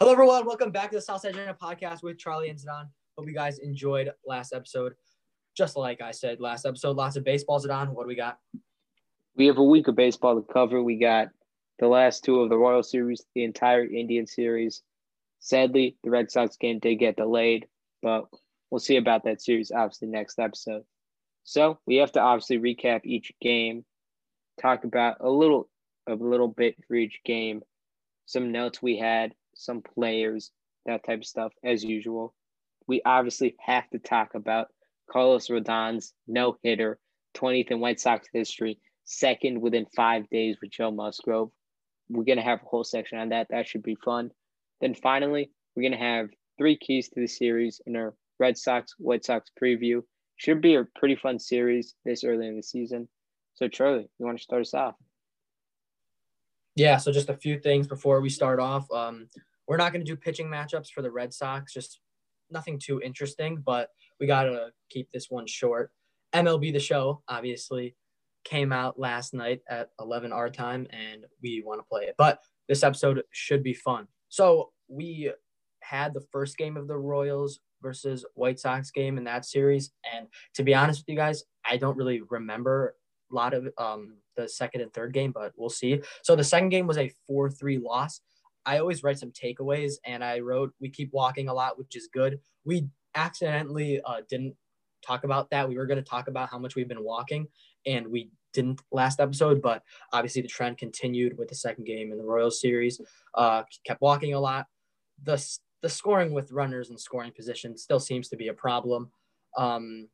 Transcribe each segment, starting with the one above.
Hello, everyone. Welcome back to the Southside Agenda podcast with Charlie and Zidane. Hope you guys enjoyed last episode. Just like I said last episode, lots of baseball. Zidane, what do we got? We have a week of baseball to cover. We got the last two of the Royal Series, the entire Indian Series. Sadly, the Red Sox game did get delayed, but we'll see about that series obviously next episode. So we have to obviously recap each game, talk about a little a little bit for each game, some notes we had, some players, that type of stuff as usual. We obviously have to talk about Carlos Rodon's no hitter, 20th in White Sox history, second within five days with Joe Musgrove. We're going to have a whole section on that. That should be fun. Then finally, we're going to have three keys to the series in our Red Sox White Sox preview. Should be a pretty fun series this early in the season. So, Charlie, you want to start us off? Yeah, so just a few things before we start off. Um, we're not going to do pitching matchups for the Red Sox, just nothing too interesting, but we got to keep this one short. MLB The Show, obviously, came out last night at 11 our time, and we want to play it. But this episode should be fun. So we had the first game of the Royals versus White Sox game in that series. And to be honest with you guys, I don't really remember lot of um, the second and third game, but we'll see. So the second game was a 4 3 loss. I always write some takeaways, and I wrote, We keep walking a lot, which is good. We accidentally uh, didn't talk about that. We were going to talk about how much we've been walking, and we didn't last episode, but obviously the trend continued with the second game in the Royals series. Uh, kept walking a lot. The the scoring with runners and scoring position still seems to be a problem. Um,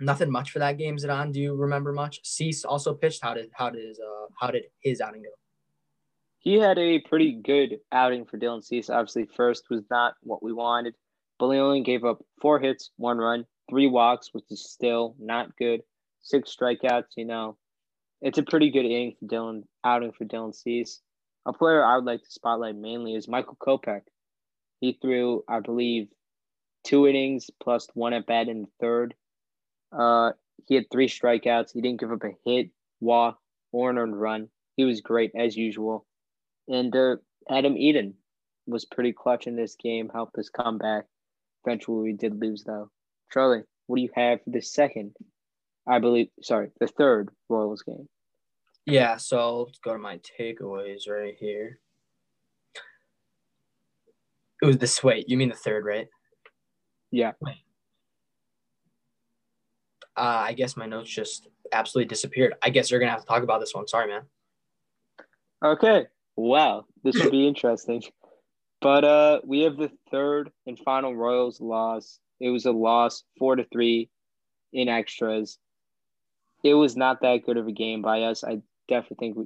nothing much for that game, Zidane. Do you remember much? Cease also pitched. How did how did his uh, how did his outing go? He had a pretty good outing for Dylan Cease. Obviously, first was not what we wanted, but he only gave up four hits, one run, three walks, which is still not good. Six strikeouts. You know, it's a pretty good inning for Dylan outing for Dylan Cease. A player I would like to spotlight mainly is Michael Kopech. He threw, I believe, two innings plus one at bat in the third. Uh, he had three strikeouts. He didn't give up a hit, walk, or an earned run. He was great as usual. And uh, Adam Eaton was pretty clutch in this game, helped us come back. Eventually, we did lose though. Charlie, what do you have for the second? I believe, sorry, the third Royals game. Yeah, so let's go to my takeaways right here. It was this. Wait, you mean the third, right? Yeah. Uh, I guess my notes just absolutely disappeared. I guess you're gonna have to talk about this one. Sorry, man. Okay. Wow, this will be interesting. But uh, we have the third and final Royals loss. It was a loss, four to three, in extras. It was not that good of a game by us. I definitely think we.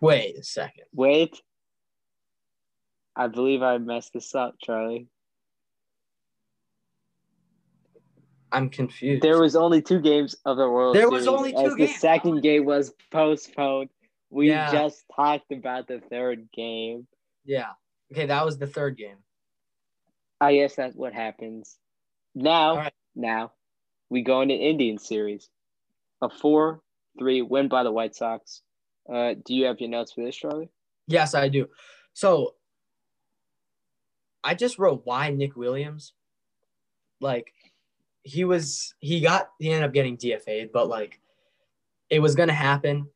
Wait a second. Wait. I believe I messed this up, Charlie. I'm confused. There was only two games of the World There Series. was only two as games. The second game was postponed. We Yeah. just talked about the third game. yeah. Okay, that was the third game. I guess that's what happens. Now, right. now we go into Indian series. A four-three win by the White Sox. Uh, do you have your notes for this, Charlie? Yes, I do. So I just wrote why Nick Williams. Like he was he got he ended up getting DFA'd, but like it was gonna happen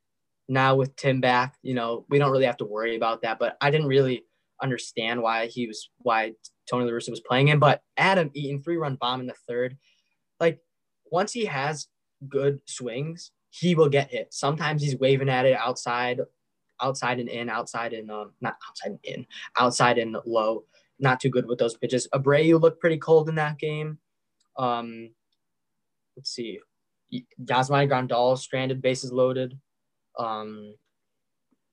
now with Tim back, you know, we don't really have to worry about that. But I didn't really understand why he was why Tony La Russa was playing him. But Adam Eaton, three run bomb in the third. Like once he has good swings, he will get hit. Sometimes he's waving at it outside, outside and in, outside and um, not outside and in, outside and low. Not too good with those pitches. Abreu looked pretty cold in that game. Um, let's see, Yasmani Grandal stranded, bases loaded. Um,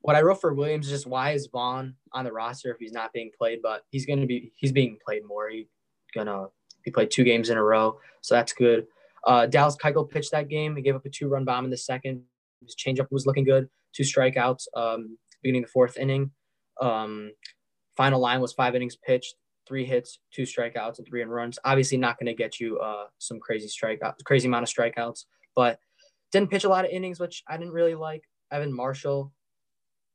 what I wrote for Williams is just why is Vaughn on the roster if he's not being played, but he's to be he's being played more. He's gonna he played two games in a row, so that's good. Uh, Dallas Keuchel pitched that game. He gave up a two run bomb in the second. His changeup was looking good. Two strikeouts. Um, beginning the fourth inning. Um, final line was five innings pitched, three hits, two strikeouts, and three in runs. Obviously, not going to get you uh, some crazy strikeouts, crazy amount of strikeouts, but didn't pitch a lot of innings, which I didn't really like. Evan Marshall,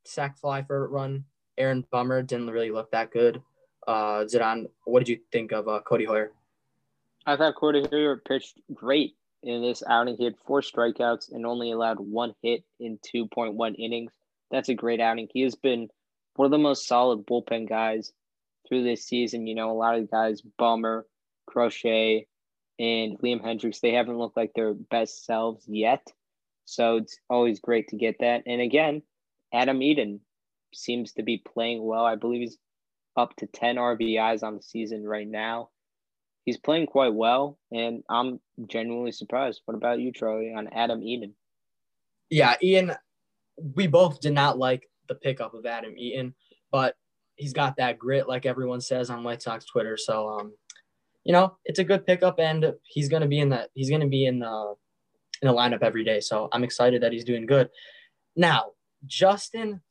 sac fly for a run. Aaron Bummer didn't really look that good. Uh, Zidane, what did you think of uh, Codi Heuer? I thought Codi Heuer pitched great in this outing. He had four strikeouts and only allowed one hit in 2.1 innings. That's a great outing. He has been one of the most solid bullpen guys through this season. You know, a lot of guys, Bummer, Crochet, and Liam Hendriks, they haven't looked like their best selves yet. So it's always great to get that. And again, Adam Eaton seems to be playing well. I believe he's up to 10 RBIs on the season right now. He's playing quite well, and I'm genuinely surprised. What about you, Charlie, on Adam Eaton? Yeah, Ian, we both did not like the pickup of Adam Eaton, but he's got that grit, like everyone says on White Sox Twitter. So, um, you know, it's a good pickup, and he's gonna be in that. He's gonna be in the in the lineup every day. So I'm excited that he's doing good. Now, Justin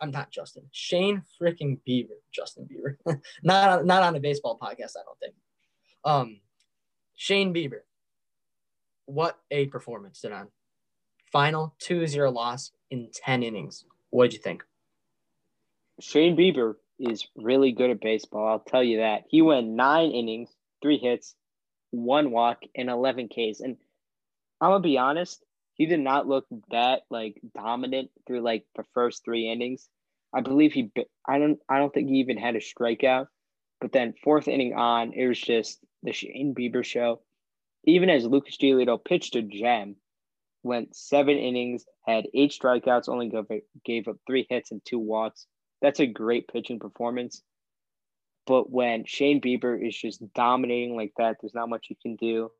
I'm not Justin, Shane freaking Bieber, Justin Bieber, not not on a baseball podcast, I don't think. Um, Shane Bieber, what a performance on final 2-0 loss in 10 innings. What'd you think? Shane Bieber is really good at baseball. I'll tell you that. He went nine innings, three hits, one walk, and 11 Ks. And I'm gonna be honest, he did not look that like dominant through like the first three innings. I believe he. I don't. I don't think he even had a strikeout. But then fourth inning on, it was just the Shane Bieber show. Even as Lucas Giolito pitched a gem, went seven innings, had eight strikeouts, only gave, gave up three hits and two walks. That's a great pitching performance. But when Shane Bieber is just dominating like that, there's not much you can do.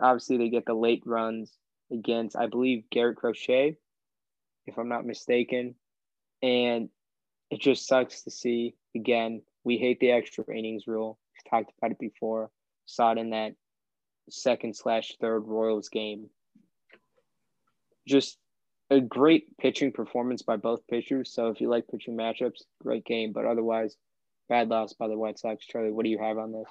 Obviously, they get the late runs against, I believe, Garrett Crochet, if I'm not mistaken. And it just sucks to see. Again, we hate the extra innings rule. We've talked about it before. Saw it in that second slash third Royals game. Just a great pitching performance by both pitchers. So if you like pitching matchups, great game. But otherwise, bad loss by the White Sox. Charlie, what do you have on this?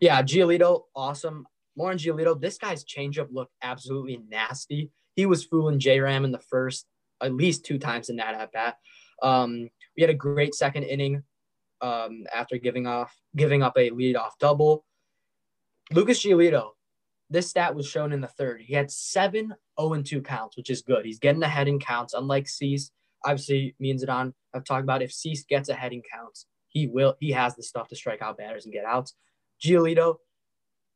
Yeah, Giolito, awesome. Lauren Giolito, this guy's changeup looked absolutely nasty. He was fooling J Ram in the first at least two times in that at bat. Um, we had a great second inning um, after giving off giving up a lead off double. Lucas Giolito, this stat was shown in the third. He had seven 0 2 counts, which is good. He's getting ahead in counts, unlike Cease. Obviously, me and Zidane have talked about if Cease gets ahead in counts, he will he has the stuff to strike out batters and get outs. Giolito,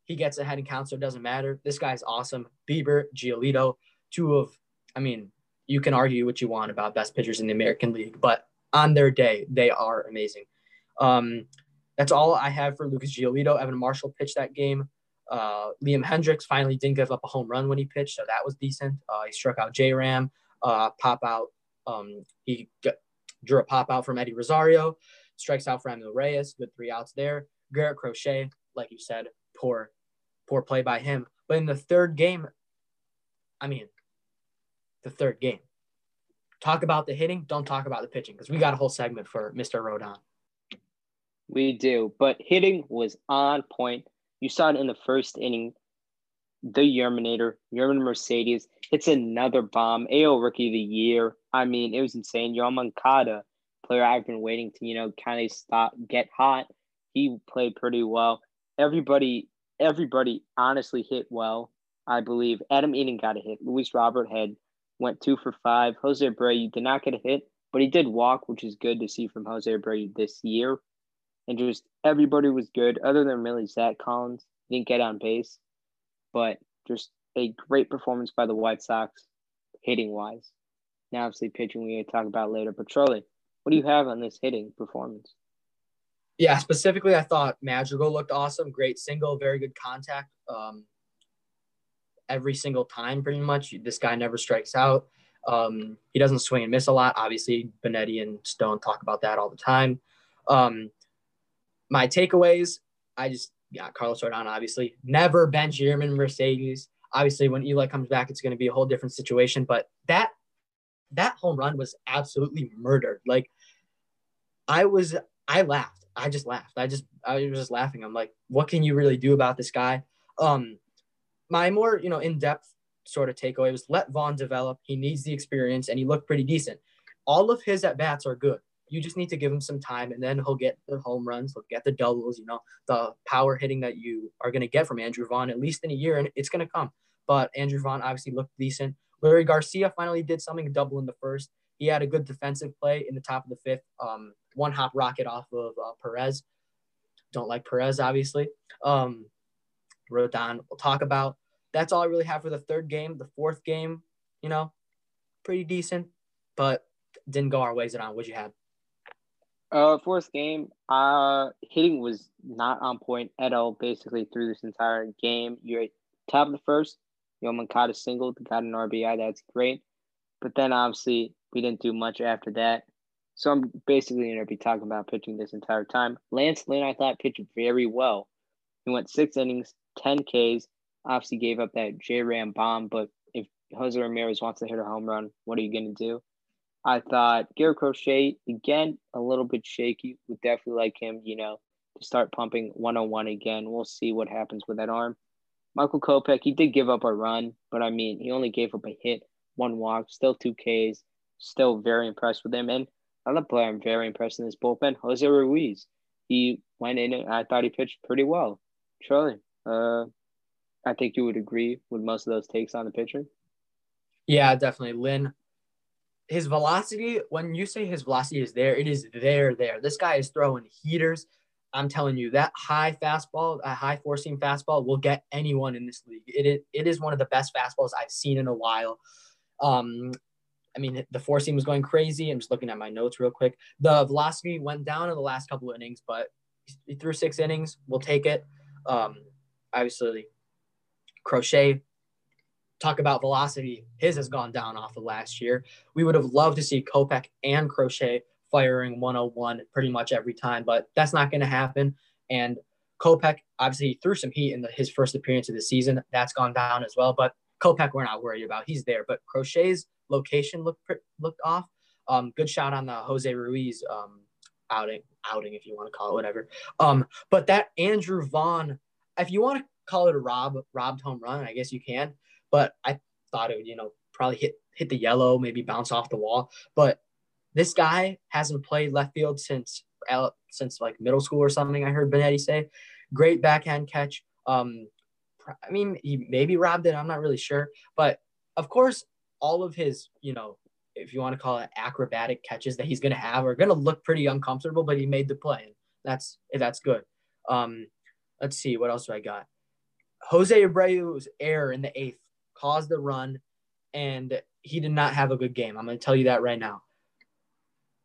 he gets ahead in counts, so it doesn't matter. This guy's awesome. Bieber, Giolito, two of I mean, you can argue what you want about best pitchers in the American League, but on their day, they are amazing. Um, that's all I have for Lucas Giolito. Evan Marshall pitched that game. Uh, Liam Hendriks finally didn't give up a home run when he pitched, so that was decent. Uh, he struck out J Ram, uh, pop out. Um, he got, drew a pop out from Eddie Rosario, strikes out Franmil Reyes, good three outs there. Garrett Crochet, like you said, poor, poor play by him. But in the third game, I mean, the third game. Talk about the hitting, don't talk about the pitching because we got a whole segment for Mr. Rodon. We do, but hitting was on point. You saw it in the first inning. The Yerminator, Yermin Mercedes, hits another bomb. AO Rookie of the Year. I mean, it was insane. Yoan Moncada, player I've been waiting to, you know, kind of stop, get hot. He played pretty well. Everybody, everybody honestly hit well. I believe Adam Eaton got a hit. Luis Robert had went two for five. Jose Abreu did not get a hit, but he did walk, which is good to see from Jose Abreu this year and just everybody was good other than really Zach Collins. Didn't get on base, but just a great performance by the White Sox hitting wise. Now, obviously, pitching we talk about later. But what do you have on this hitting performance? Yeah, specifically, I thought Madrigal looked awesome. Great single, very good contact. Um, every single time, pretty much. This guy never strikes out. Um, he doesn't swing and miss a lot. Obviously, Benetti and Stone talk about that all the time. Um, my takeaways, I just yeah, Carlos Rodon, obviously. Never bench Yermin Mercedes. Obviously, when Eli comes back, it's going to be a whole different situation. But that that home run was absolutely murdered. Like I was, I laughed. I just laughed. I just, I was just laughing. I'm like, what can you really do about this guy? Um, my more, you know, in depth sort of takeaway was let Vaughn develop. He needs the experience, and he looked pretty decent. All of his at bats are good You just need to give him some time, and then he'll get the home runs, he'll get the doubles, you know, the power hitting that you are going to get from Andrew Vaughn at least in a year, and it's going to come. But Andrew Vaughn obviously looked decent. Leury Garcia finally did something, double in the first. He had a good defensive play in the top of the fifth, um, one hop rocket off of uh, Perez. Don't like Perez, obviously. Um, Rodon, we'll talk about. That's all I really have for the third game. The fourth game, you know, pretty decent, but didn't go our ways. at on. What'd you have? Uh, fourth game, uh, hitting was not on point at all. Basically, through this entire game, you're top of the first. Yoan caught a single, got an RBI. That's great. But then obviously we didn't do much after that. So I'm basically going to be talking about pitching this entire time. Lance Lynn, I thought, pitched very well. He went six innings, 10 Ks. Obviously gave up that J Ram bomb, but if Jose Ramirez wants to hit a home run, what are you going to do? I thought Garrett Crochet, again, a little bit shaky. Would definitely like him, you know, to start pumping 101 again. We'll see what happens with that arm. Michael Kopech, he did give up a run, but I mean, he only gave up a hit, one walk, still two Ks. Still very impressed with him. And another player I'm very impressed in this bullpen, Jose Ruiz. He went in and I thought he pitched pretty well. Charlie, uh, I think you would agree with most of those takes on the pitcher. Yeah, definitely. Lynn, his velocity, when you say his velocity is there, it is there, there. This guy is throwing heaters. I'm telling you, that high fastball, a high four seam fastball will get anyone in this league. It is, it is one of the best fastballs I've seen in a while. Um, I mean, the four seam was going crazy. I'm just looking at my notes real quick. The velocity went down in the last couple of innings, but he threw six innings. We'll take it. Um, obviously, Crochet, talk about velocity. His has gone down off of last year. We would have loved to see Kopech and Crochet firing 101 pretty much every time, but that's not going to happen. And Kopech obviously threw some heat in the, his first appearance of the season. That's gone down as well. But Kopech, we're not worried about. He's there. But Crochet's location looked looked off. Um, good shot on the Jose Ruiz um, outing, outing if you want to call it whatever. Um, but that Andrew Vaughn, if you want to call it a rob robbed home run, I guess you can. But I thought it would, you know, probably hit hit the yellow, maybe bounce off the wall. But this guy hasn't played left field since since like middle school or something. I heard Benetti say, great backhand catch. Um, I mean, he maybe robbed it. I'm not really sure, but of course, all of his, you know, if you want to call it acrobatic catches that he's going to have are going to look pretty uncomfortable, but he made the play. That's that's good. Um, let's see what else do I got. Jose Abreu's error in the eighth caused the run, and he did not have a good game. I'm going to tell you that right now.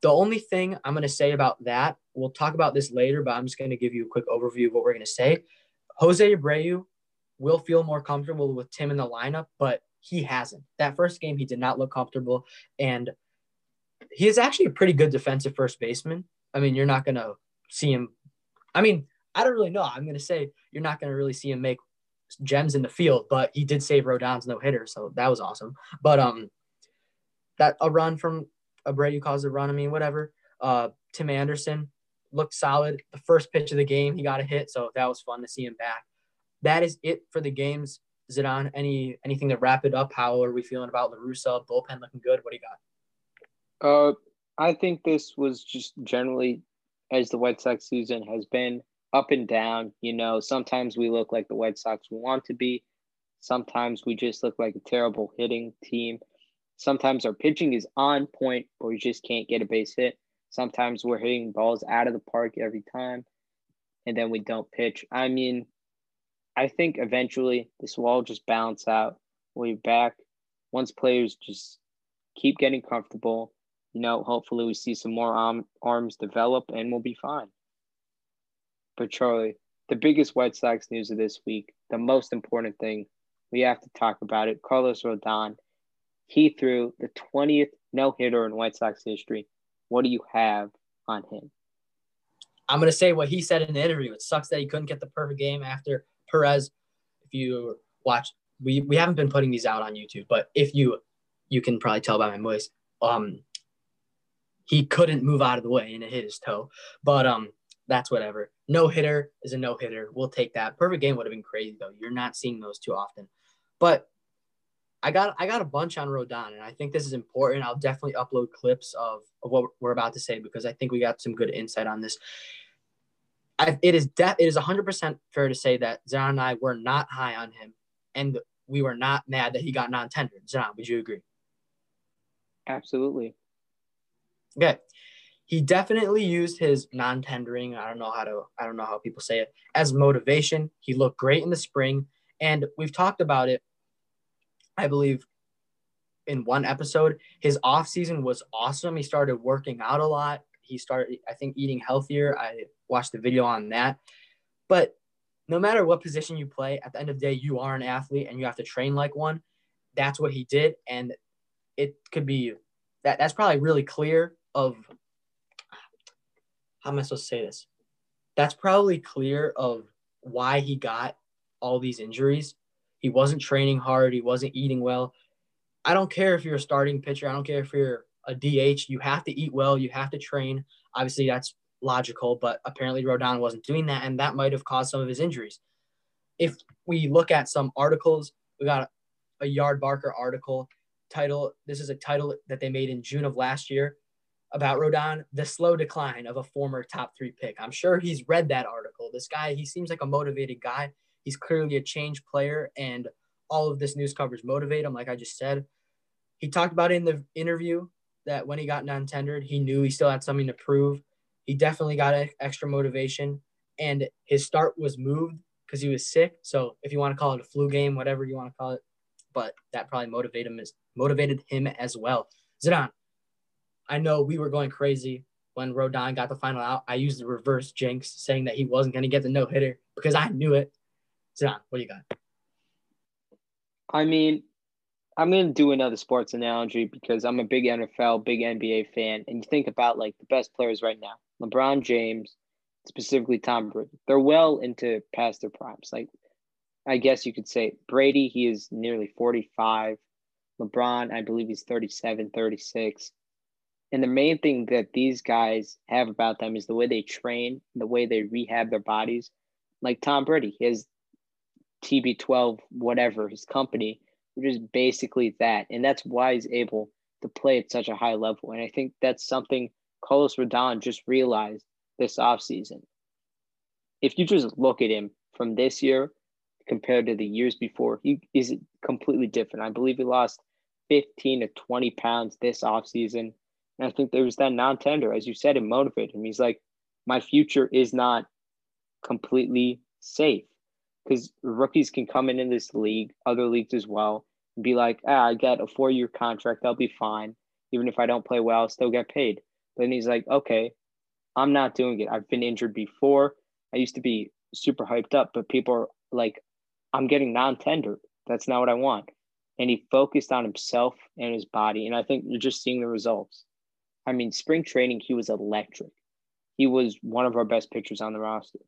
The only thing I'm going to say about that, we'll talk about this later, but I'm just going to give you a quick overview of what we're going to say. Jose Abreu will feel more comfortable with Tim in the lineup, but he hasn't. That first game, he did not look comfortable. And he is actually a pretty good defensive first baseman. I mean, you're not going to see him. I mean, I don't really know. I'm going to say you're not going to really see him make gems in the field, but he did save Rodon's no hitter. So that was awesome. But, um, that a run from Abreu caused a run. I mean, whatever. Uh, Tim Anderson looked solid. The first pitch of the game, he got a hit, so that was fun to see him back. That is it for the games. Zidane, any anything to wrap it up? How are we feeling about La Russa bullpen looking good? What do you got? Uh, I think this was just generally as the White Sox season has been up and down. You know, sometimes we look like the White Sox we want to be. Sometimes we just look like a terrible hitting team. Sometimes our pitching is on point, but we just can't get a base hit. Sometimes we're hitting balls out of the park every time, and then we don't pitch. I mean, I think eventually this will all just balance out. We'll be back once players just keep getting comfortable. You know, hopefully we see some more arm, arms develop and we'll be fine. But Charlie, the biggest White Sox news of this week, the most important thing, we have to talk about it. Carlos Rodon he threw the 20th no hitter in White Sox history. What do you have on him? I'm going to say what he said in the interview. It sucks that he couldn't get the perfect game after Perez. If you watch, we, we haven't been putting these out on YouTube, but if you, you can probably tell by my voice, um, he couldn't move out of the way and it hit his toe. But um, that's whatever. No hitter is a no hitter. We'll take that. Perfect game would have been crazy though. You're not seeing those too often. But I got I got a bunch on Rodon, and I think this is important. I'll definitely upload clips of, of what we're about to say because I think we got some good insight on this. I, it is de- it is 100% fair to say that Zion and I were not high on him, and we were not mad that he got non-tendered. Zion, would you agree? Absolutely. Okay. He definitely used his non-tendering. I don't know how to I don't know how people say it as motivation. He looked great in the spring, and we've talked about it I believe in one episode, his off season was awesome. He started working out a lot. He started, I think, eating healthier. I watched the video on that. But no matter what position you play, at the end of the day, you are an athlete and you have to train like one. That's what he did, and it could be that. That's probably really clear. Of how am I supposed to say this? That's probably clear of why he got all these injuries he wasn't training hard. He wasn't eating well. I don't care if you're a starting pitcher. I don't care if you're a DH. You have to eat well. You have to train. Obviously, that's logical, but apparently Rodon wasn't doing that, and that might have caused some of his injuries. If we look at some articles, we got a Yardbarker article title. This is a title that they made in June of last year about Rodon, the slow decline of a former top three pick. I'm sure he's read that article. This guy, he seems like a motivated guy. He's clearly a change player, and all of this news coverage motivate him, like I just said. He talked about in the interview that when he got non-tendered, he knew he still had something to prove. He definitely got extra motivation, and his start was moved because he was sick. So if you want to call it a flu game, whatever you want to call it, but that probably motivated him as motivated him as well. Zidane, I know we were going crazy when Rodon got the final out. I used the reverse jinx, saying that he wasn't going to get the no hitter because I knew it. John, what do you got? I mean, I'm going to do another sports analogy because I'm a big NFL, big NBA fan. And you think about like the best players right now LeBron James, specifically Tom Brady. They're well into past their primes. Like, I guess you could say Brady, he is nearly 45. LeBron, I believe he's 37, 36. And the main thing that these guys have about them is the way they train, the way they rehab their bodies. Like Tom Brady, has TB12, whatever, his company, which is basically that. And that's why he's able to play at such a high level. And I think that's something Carlos Rodon just realized this offseason. If you just look at him from this year compared to the years before, he is completely different. I believe he lost 15 to 20 pounds this offseason. And I think there was that non tender, as you said, it motivated him. He's like, my future is not completely safe because rookies can come in in this league, other leagues as well, and be like, ah, I get a four year contract, I'll be fine. Even if I don't play well, I'll still get paid. But then he's like, okay, I'm not doing it. I've been injured before. I used to be super hyped up, but people are like, I'm getting non tender. That's not what I want. And he focused on himself and his body. And I think you're just seeing the results. I mean, spring training, he was electric. He was one of our best pitchers on the roster.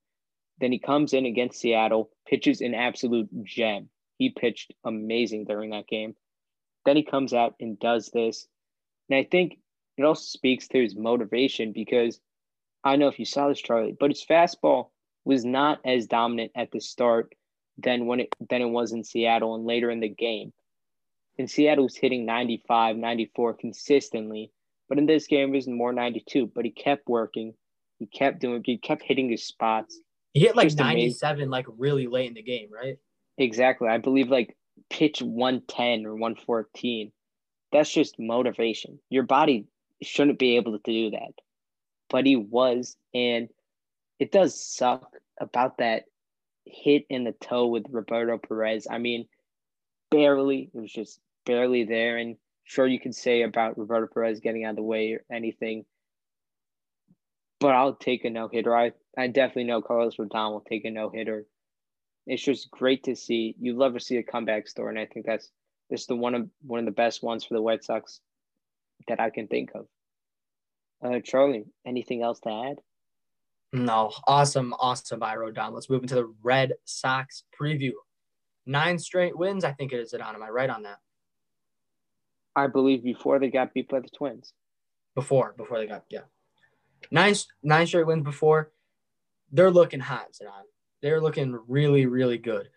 Then he comes in against Seattle, pitches an absolute gem. He pitched amazing during that game. Then he comes out and does this. And I think it also speaks to his motivation because I don't know if you saw this, Charlie, but his fastball was not as dominant at the start than when it than it was in Seattle and later in the game. In Seattle was hitting 95, 94 consistently, but in this game it was more 92. But he kept working, he kept doing, he kept hitting his spots, he hit like 97 amazing. like really late in the game, right? Exactly. I believe like pitch 110 or 114. That's just motivation. Your body shouldn't be able to do that. But he was and it does suck about that hit in the toe with Roberto Perez. I mean, barely. It was just barely there. And sure, you could say about Roberto Perez getting out of the way or anything but I'll take a no hitter. I, I definitely know Carlos Rodon will take a no hitter. It's just great to see. You love to see a comeback story, and I think that's this is the one of one of the best ones for the White Sox that I can think of. Uh, Charlie, anything else to add? No, awesome, awesome by Rodon. Let's move into the Red Sox preview. Nine straight wins, I think it is it on. Am I right on that? I believe before they got beat by the Twins. Before, before they got yeah nine nine straight wins before. They're looking hot, Zidane. They're looking really, really good.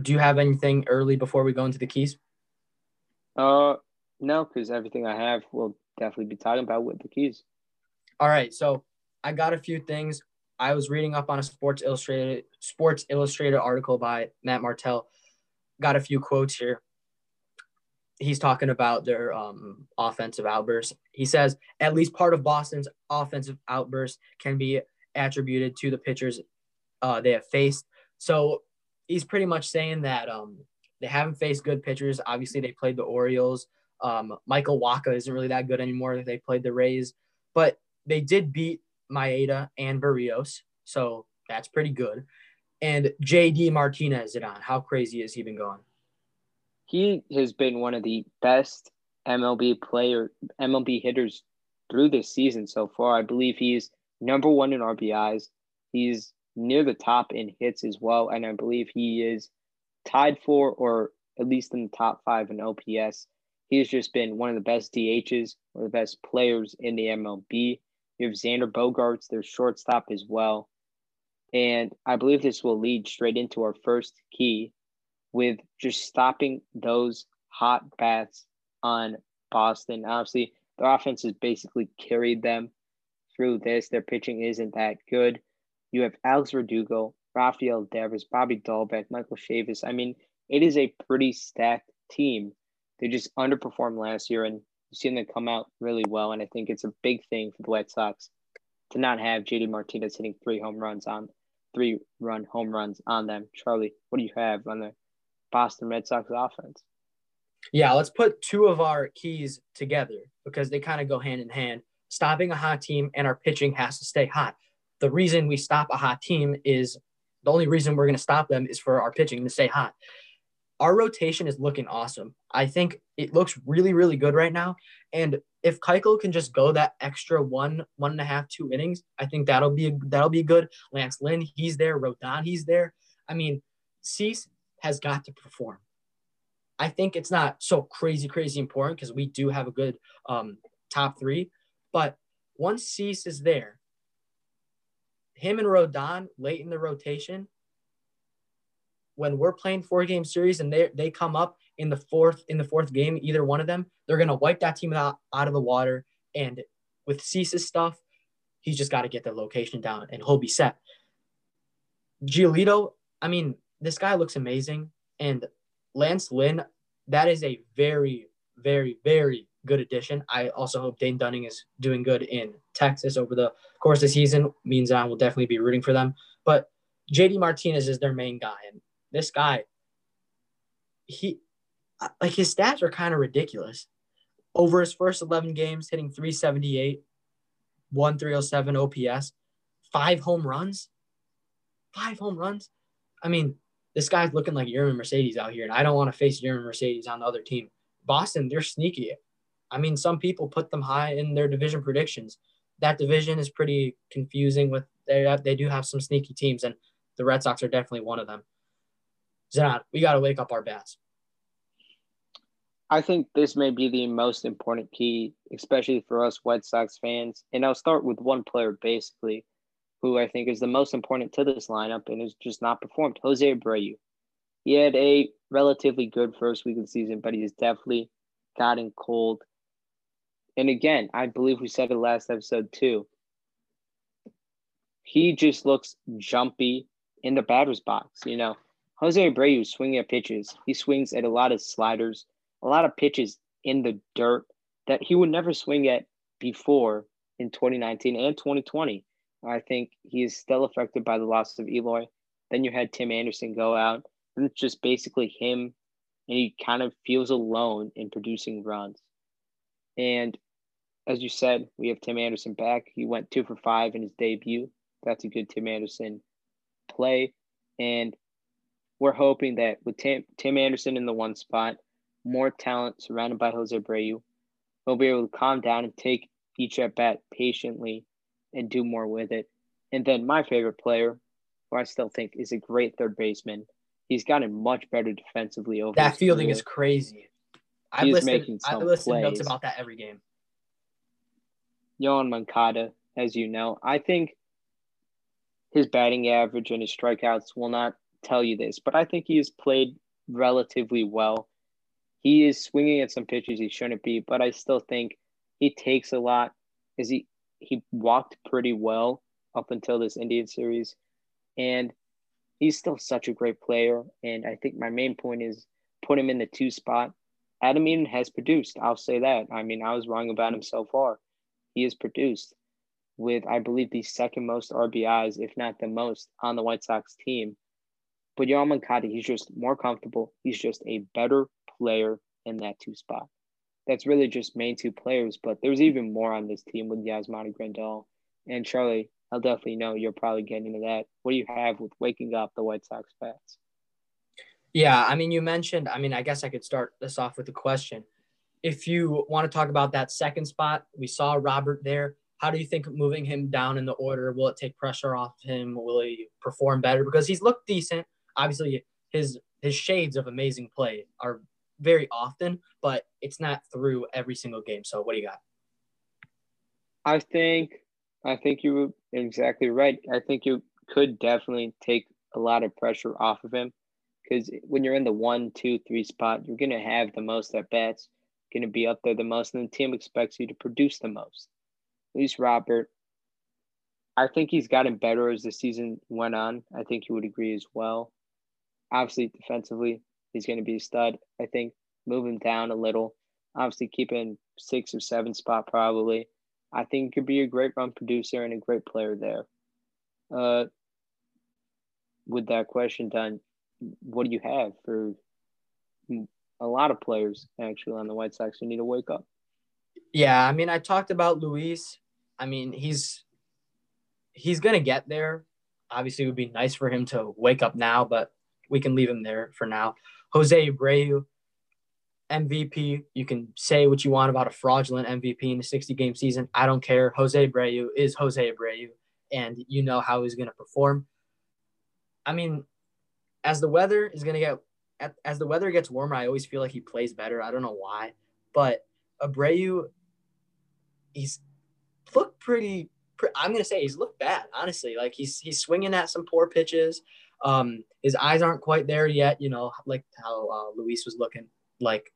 Do you have anything early before we go into the keys? Uh, no, because everything I have will definitely be talking about with the keys. All right, so I got a few things. I was reading up on a Sports Illustrated Sports Illustrated article by Matt Martell. Got a few quotes here. He's talking about their um, offensive outbursts. He says at least part of Boston's offensive outburst can be attributed to the pitchers uh, they have faced. So he's pretty much saying that um, they haven't faced good pitchers. Obviously, they played the Orioles. Um, Michael Wacha isn't really that good anymore. They played the Rays, but they did beat Maeda and Berrios. so that's pretty good. And JD Martinez, it on how crazy has he been going? He has been one of the best MLB player MLB hitters through this season so far. I believe he's number one in RBIs. He's near the top in hits as well, and I believe he is tied for or at least in the top five in OPS. He's just been one of the best DHs, one of the best players in the MLB. You have Xander Bogaerts, their shortstop as well. And I believe this will lead straight into our first key with just stopping those hot bats on Boston. Obviously, their offense has basically carried them through this. Their pitching isn't that good. You have Alex Verdugo, Rafael Devers, Bobby Dalbec, Michael Chavis. I mean, it is a pretty stacked team. They just underperformed last year, and you've seen them come out really well. And I think it's a big thing for the White Sox to not have JD Martinez hitting three home runs on three run home runs on them. Charlie, what do you have on the Boston Red Sox offense? Yeah, let's put two of our keys together because they kind of go hand in hand. Stopping a hot team and our pitching has to stay hot. The reason we stop a hot team is the only reason we're going to stop them is for our pitching to stay hot. Our rotation is looking awesome. I think it looks really, really good right now. And if Keuchel can just go that extra one, one and a half, two innings, I think that'll be that'll be good. Lance Lynn, he's there. Rodon, he's there. I mean, Cease has got to perform. I think it's not so crazy, crazy important because we do have a good um, top three. But once Cease is there, him and Rodon late in the rotation, when we're playing four game series and they they come up in the fourth in the fourth game, either one of them, they're gonna wipe that team out, out of the water. And with Cease's stuff, he's just got to get the location down and he'll be set. Giolito, I mean, this guy looks amazing. And Lance Lynn, that is a very, very, very good addition. I also hope Dane Dunning is doing good in Texas over the course of the season. Means I will definitely be rooting for them. But JD Martinez is their main guy, and this guy, he like his stats are kind of ridiculous. Over his first 11 games, hitting 378, 1307 OPS, five home runs. Five home runs. I mean, this guy's looking like Yermin Mercedes out here, and I don't want to face Yermin Mercedes on the other team. Boston, they're sneaky. I mean, some people put them high in their division predictions. That division is pretty confusing. With they they do have some sneaky teams, and the Red Sox are definitely one of them. We got to wake up our bats. I think this may be the most important key, especially for us White Sox fans. And I'll start with one player basically, who I think is the most important to this lineup and has just not performed. Jose Abreu. He had a relatively good first week of the season, but he's definitely gotten cold. And again, I believe we said it last episode too. He just looks jumpy in the batter's box. You know, Jose Abreu swinging at pitches. He swings at a lot of sliders, a lot of pitches in the dirt that he would never swing at before in 2019 and 2020. I think he is still affected by the loss of Eloy. Then you had Tim Anderson go out, and it's just basically him, and he kind of feels alone in producing runs. And as you said, we have Tim Anderson back. He went two for five in his debut. That's a good Tim Anderson play. And we're hoping that with Tim, Tim Anderson in the one spot, more talent surrounded by Jose Abreu, he'll be able to calm down and take each at bat patiently and do more with it. And then my favorite player, who I still think is a great third baseman, he's gotten much better defensively over that fielding career. is crazy. I listen. I listen notes about that every game. Yoan Moncada, as you know, I think his batting average and his strikeouts will not tell you this, but I think he has played relatively well. he is swinging at some pitches he shouldn't be, but I still think he takes a lot. Is he he walked pretty well up until this Indian series, and he's still such a great player. And I think my main point is put him in the two spot. Adam Eaton has produced. I'll say that. I mean, I was wrong about him so far. He has produced with, I believe, the second most RBIs, if not the most, on the White Sox team. But Yoan Moncada, he's just more comfortable. He's just a better player in that two spot. That's really just main two players, but there's even more on this team with Yasmani Grandal. And Charlie, I'll definitely know you're probably getting into that. What do you have with waking up the White Sox bats? Yeah, I mean, you mentioned, I mean, I guess I could start this off with a question. If you want to talk about that second spot, we saw Robert there. How do you think moving him down in the order will it take pressure off him? Will he perform better because he's looked decent? Obviously, his his shades of amazing play are very often, but it's not through every single game. So, what do you got? I think I think you were exactly right. I think you could definitely take a lot of pressure off of him because when you're in the one, two, three spot, you're going to have the most at bats, going to be up there the most, and the team expects you to produce the most. At least Robert, I think he's gotten better as the season went on. I think you would agree as well. Obviously, defensively, he's going to be a stud. I think move him down a little. Obviously, keeping six or seven spot probably. I think he could be a great run producer and a great player there. Uh, with that question done, what do you have for a lot of players actually on the White Sox who need to wake up? Yeah, I mean, I talked about Luis. I mean, he's he's gonna get there. Obviously, it would be nice for him to wake up now, but we can leave him there for now. Jose Abreu, MVP. You can say what you want about a fraudulent MVP in a 60 game season. I don't care. Jose Abreu is Jose Abreu, and you know how he's going to perform. I mean, as the weather is going to get as the weather gets warmer, I always feel like he plays better. I don't know why, but Abreu, he's looked pretty. I'm gonna say he's looked bad, honestly. Like he's he's swinging at some poor pitches. Um, his eyes aren't quite there yet. You know, like how uh, Luis was looking like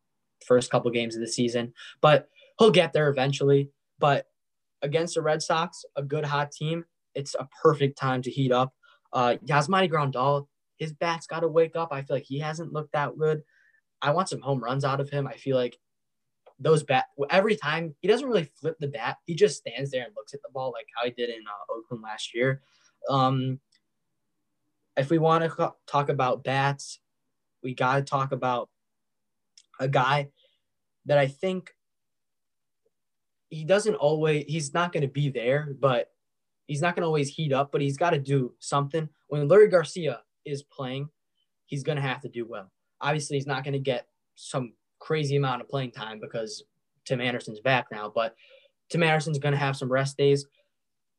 first couple games of the season, but he'll get there eventually. But against the Red Sox, a good hot team, it's a perfect time to heat up. Uh, Yasmani Grandal, his bat's got to wake up. I feel like he hasn't looked that good. I want some home runs out of him. I feel like those bat every time he doesn't really flip the bat. He just stands there and looks at the ball like how he did in uh, Oakland last year. Um, if we want to talk about bats, we got to talk about a guy that I think he doesn't always he's not going to be there, but he's not going to always heat up, but he's got to do something. When Leury Garcia is playing, he's going to have to do well. Obviously, he's not going to get some crazy amount of playing time because Tim Anderson's back now, but Tim Anderson's going to have some rest days.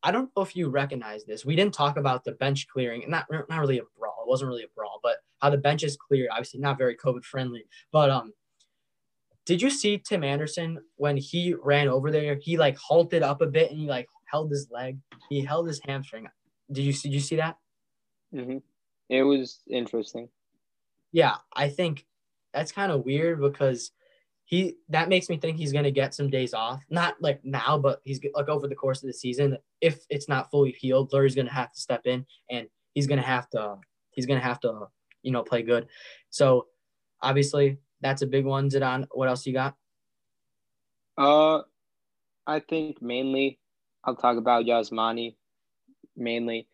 I don't know if you recognize this. We didn't talk about the bench clearing, and not not really a brawl. It wasn't really a brawl, but how the bench is cleared. Obviously, not very COVID friendly. But um, did you see Tim Anderson when he ran over there? He like halted up a bit and he like held his leg. He held his hamstring. Did you see? Did you see that? Mm-hmm. It was interesting. Yeah, I think that's kind of weird because he that makes me think he's going to get some days off. Not like now, but he's like over the course of the season. If it's not fully healed, Leury's going to have to step in and he's going to have to he's going to have to you know play good. So obviously that's a big one. Zidane, what else you got? Uh, I think mainly I'll talk about Yasmani. Mainly,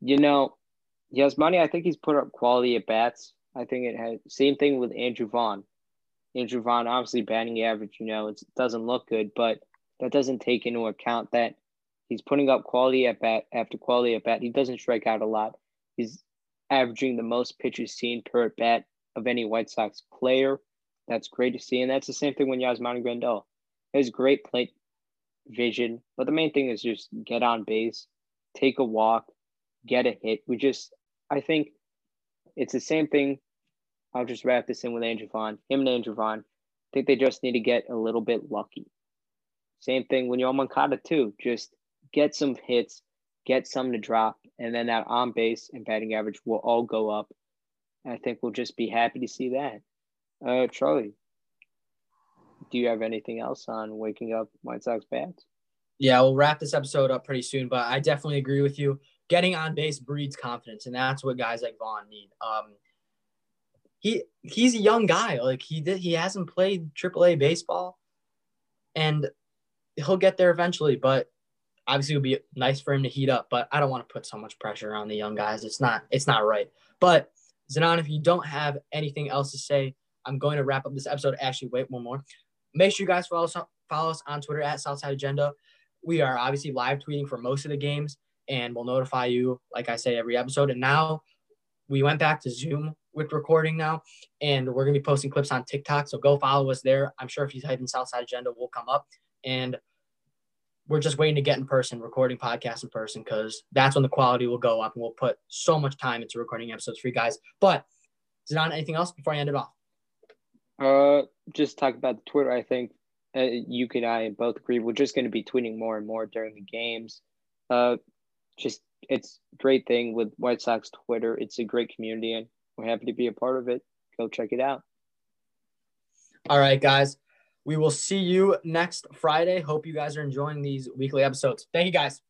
you know, Yasmani. I think he's put up quality at bats. I think it had same thing with Andrew Vaughn. Andrew Vaughn, obviously batting average, you know, it doesn't look good, but that doesn't take into account that he's putting up quality at bat after quality at bat. He doesn't strike out a lot. He's averaging the most pitches seen per at bat of any White Sox player. That's great to see. And that's the same thing when Yasmani Grandal. Has great plate vision, but the main thing is just get on base, take a walk, get a hit. We just, I think it's the same thing I'll just wrap this in with Andrew Vaughn. Him and Andrew Vaughn, I think they just need to get a little bit lucky. Same thing when Yoan Moncada too. Just get some hits, get some to drop, and then that on base and batting average will all go up. And I think we'll just be happy to see that. Uh, Charlie, do you have anything else on waking up White Sox bats? Yeah, we'll wrap this episode up pretty soon, but I definitely agree with you. Getting on base breeds confidence, and that's what guys like Vaughn need. Um, he he's a young guy. Like he did, he hasn't played AAA baseball, and he'll get there eventually. But obviously, it would be nice for him to heat up. But I don't want to put so much pressure on the young guys. It's not it's not right. But Zanon, if you don't have anything else to say, I'm going to wrap up this episode. Actually, wait one more. Make sure you guys follow us, follow us on Twitter at Southside Agenda. We are obviously live tweeting for most of the games, and we'll notify you, like I say, every episode. And now we went back to Zoom with recording now, and we're gonna be posting clips on TikTok. So go follow us there. I'm sure if you type in Southside Agenda, we'll come up. And we're just waiting to get in person, recording podcasts in person, because that's when the quality will go up, and we'll put so much time into recording episodes for you guys. But there anything else before I end it off? Uh, just talk about the Twitter. I think uh, you and I both agree we're just going to be tweeting more and more during the games. Uh, just it's great thing with White Sox Twitter. It's a great community, and we're happy to be a part of it. Go check it out. All right, guys. We will see you next Friday. Hope you guys are enjoying these weekly episodes. Thank you, guys.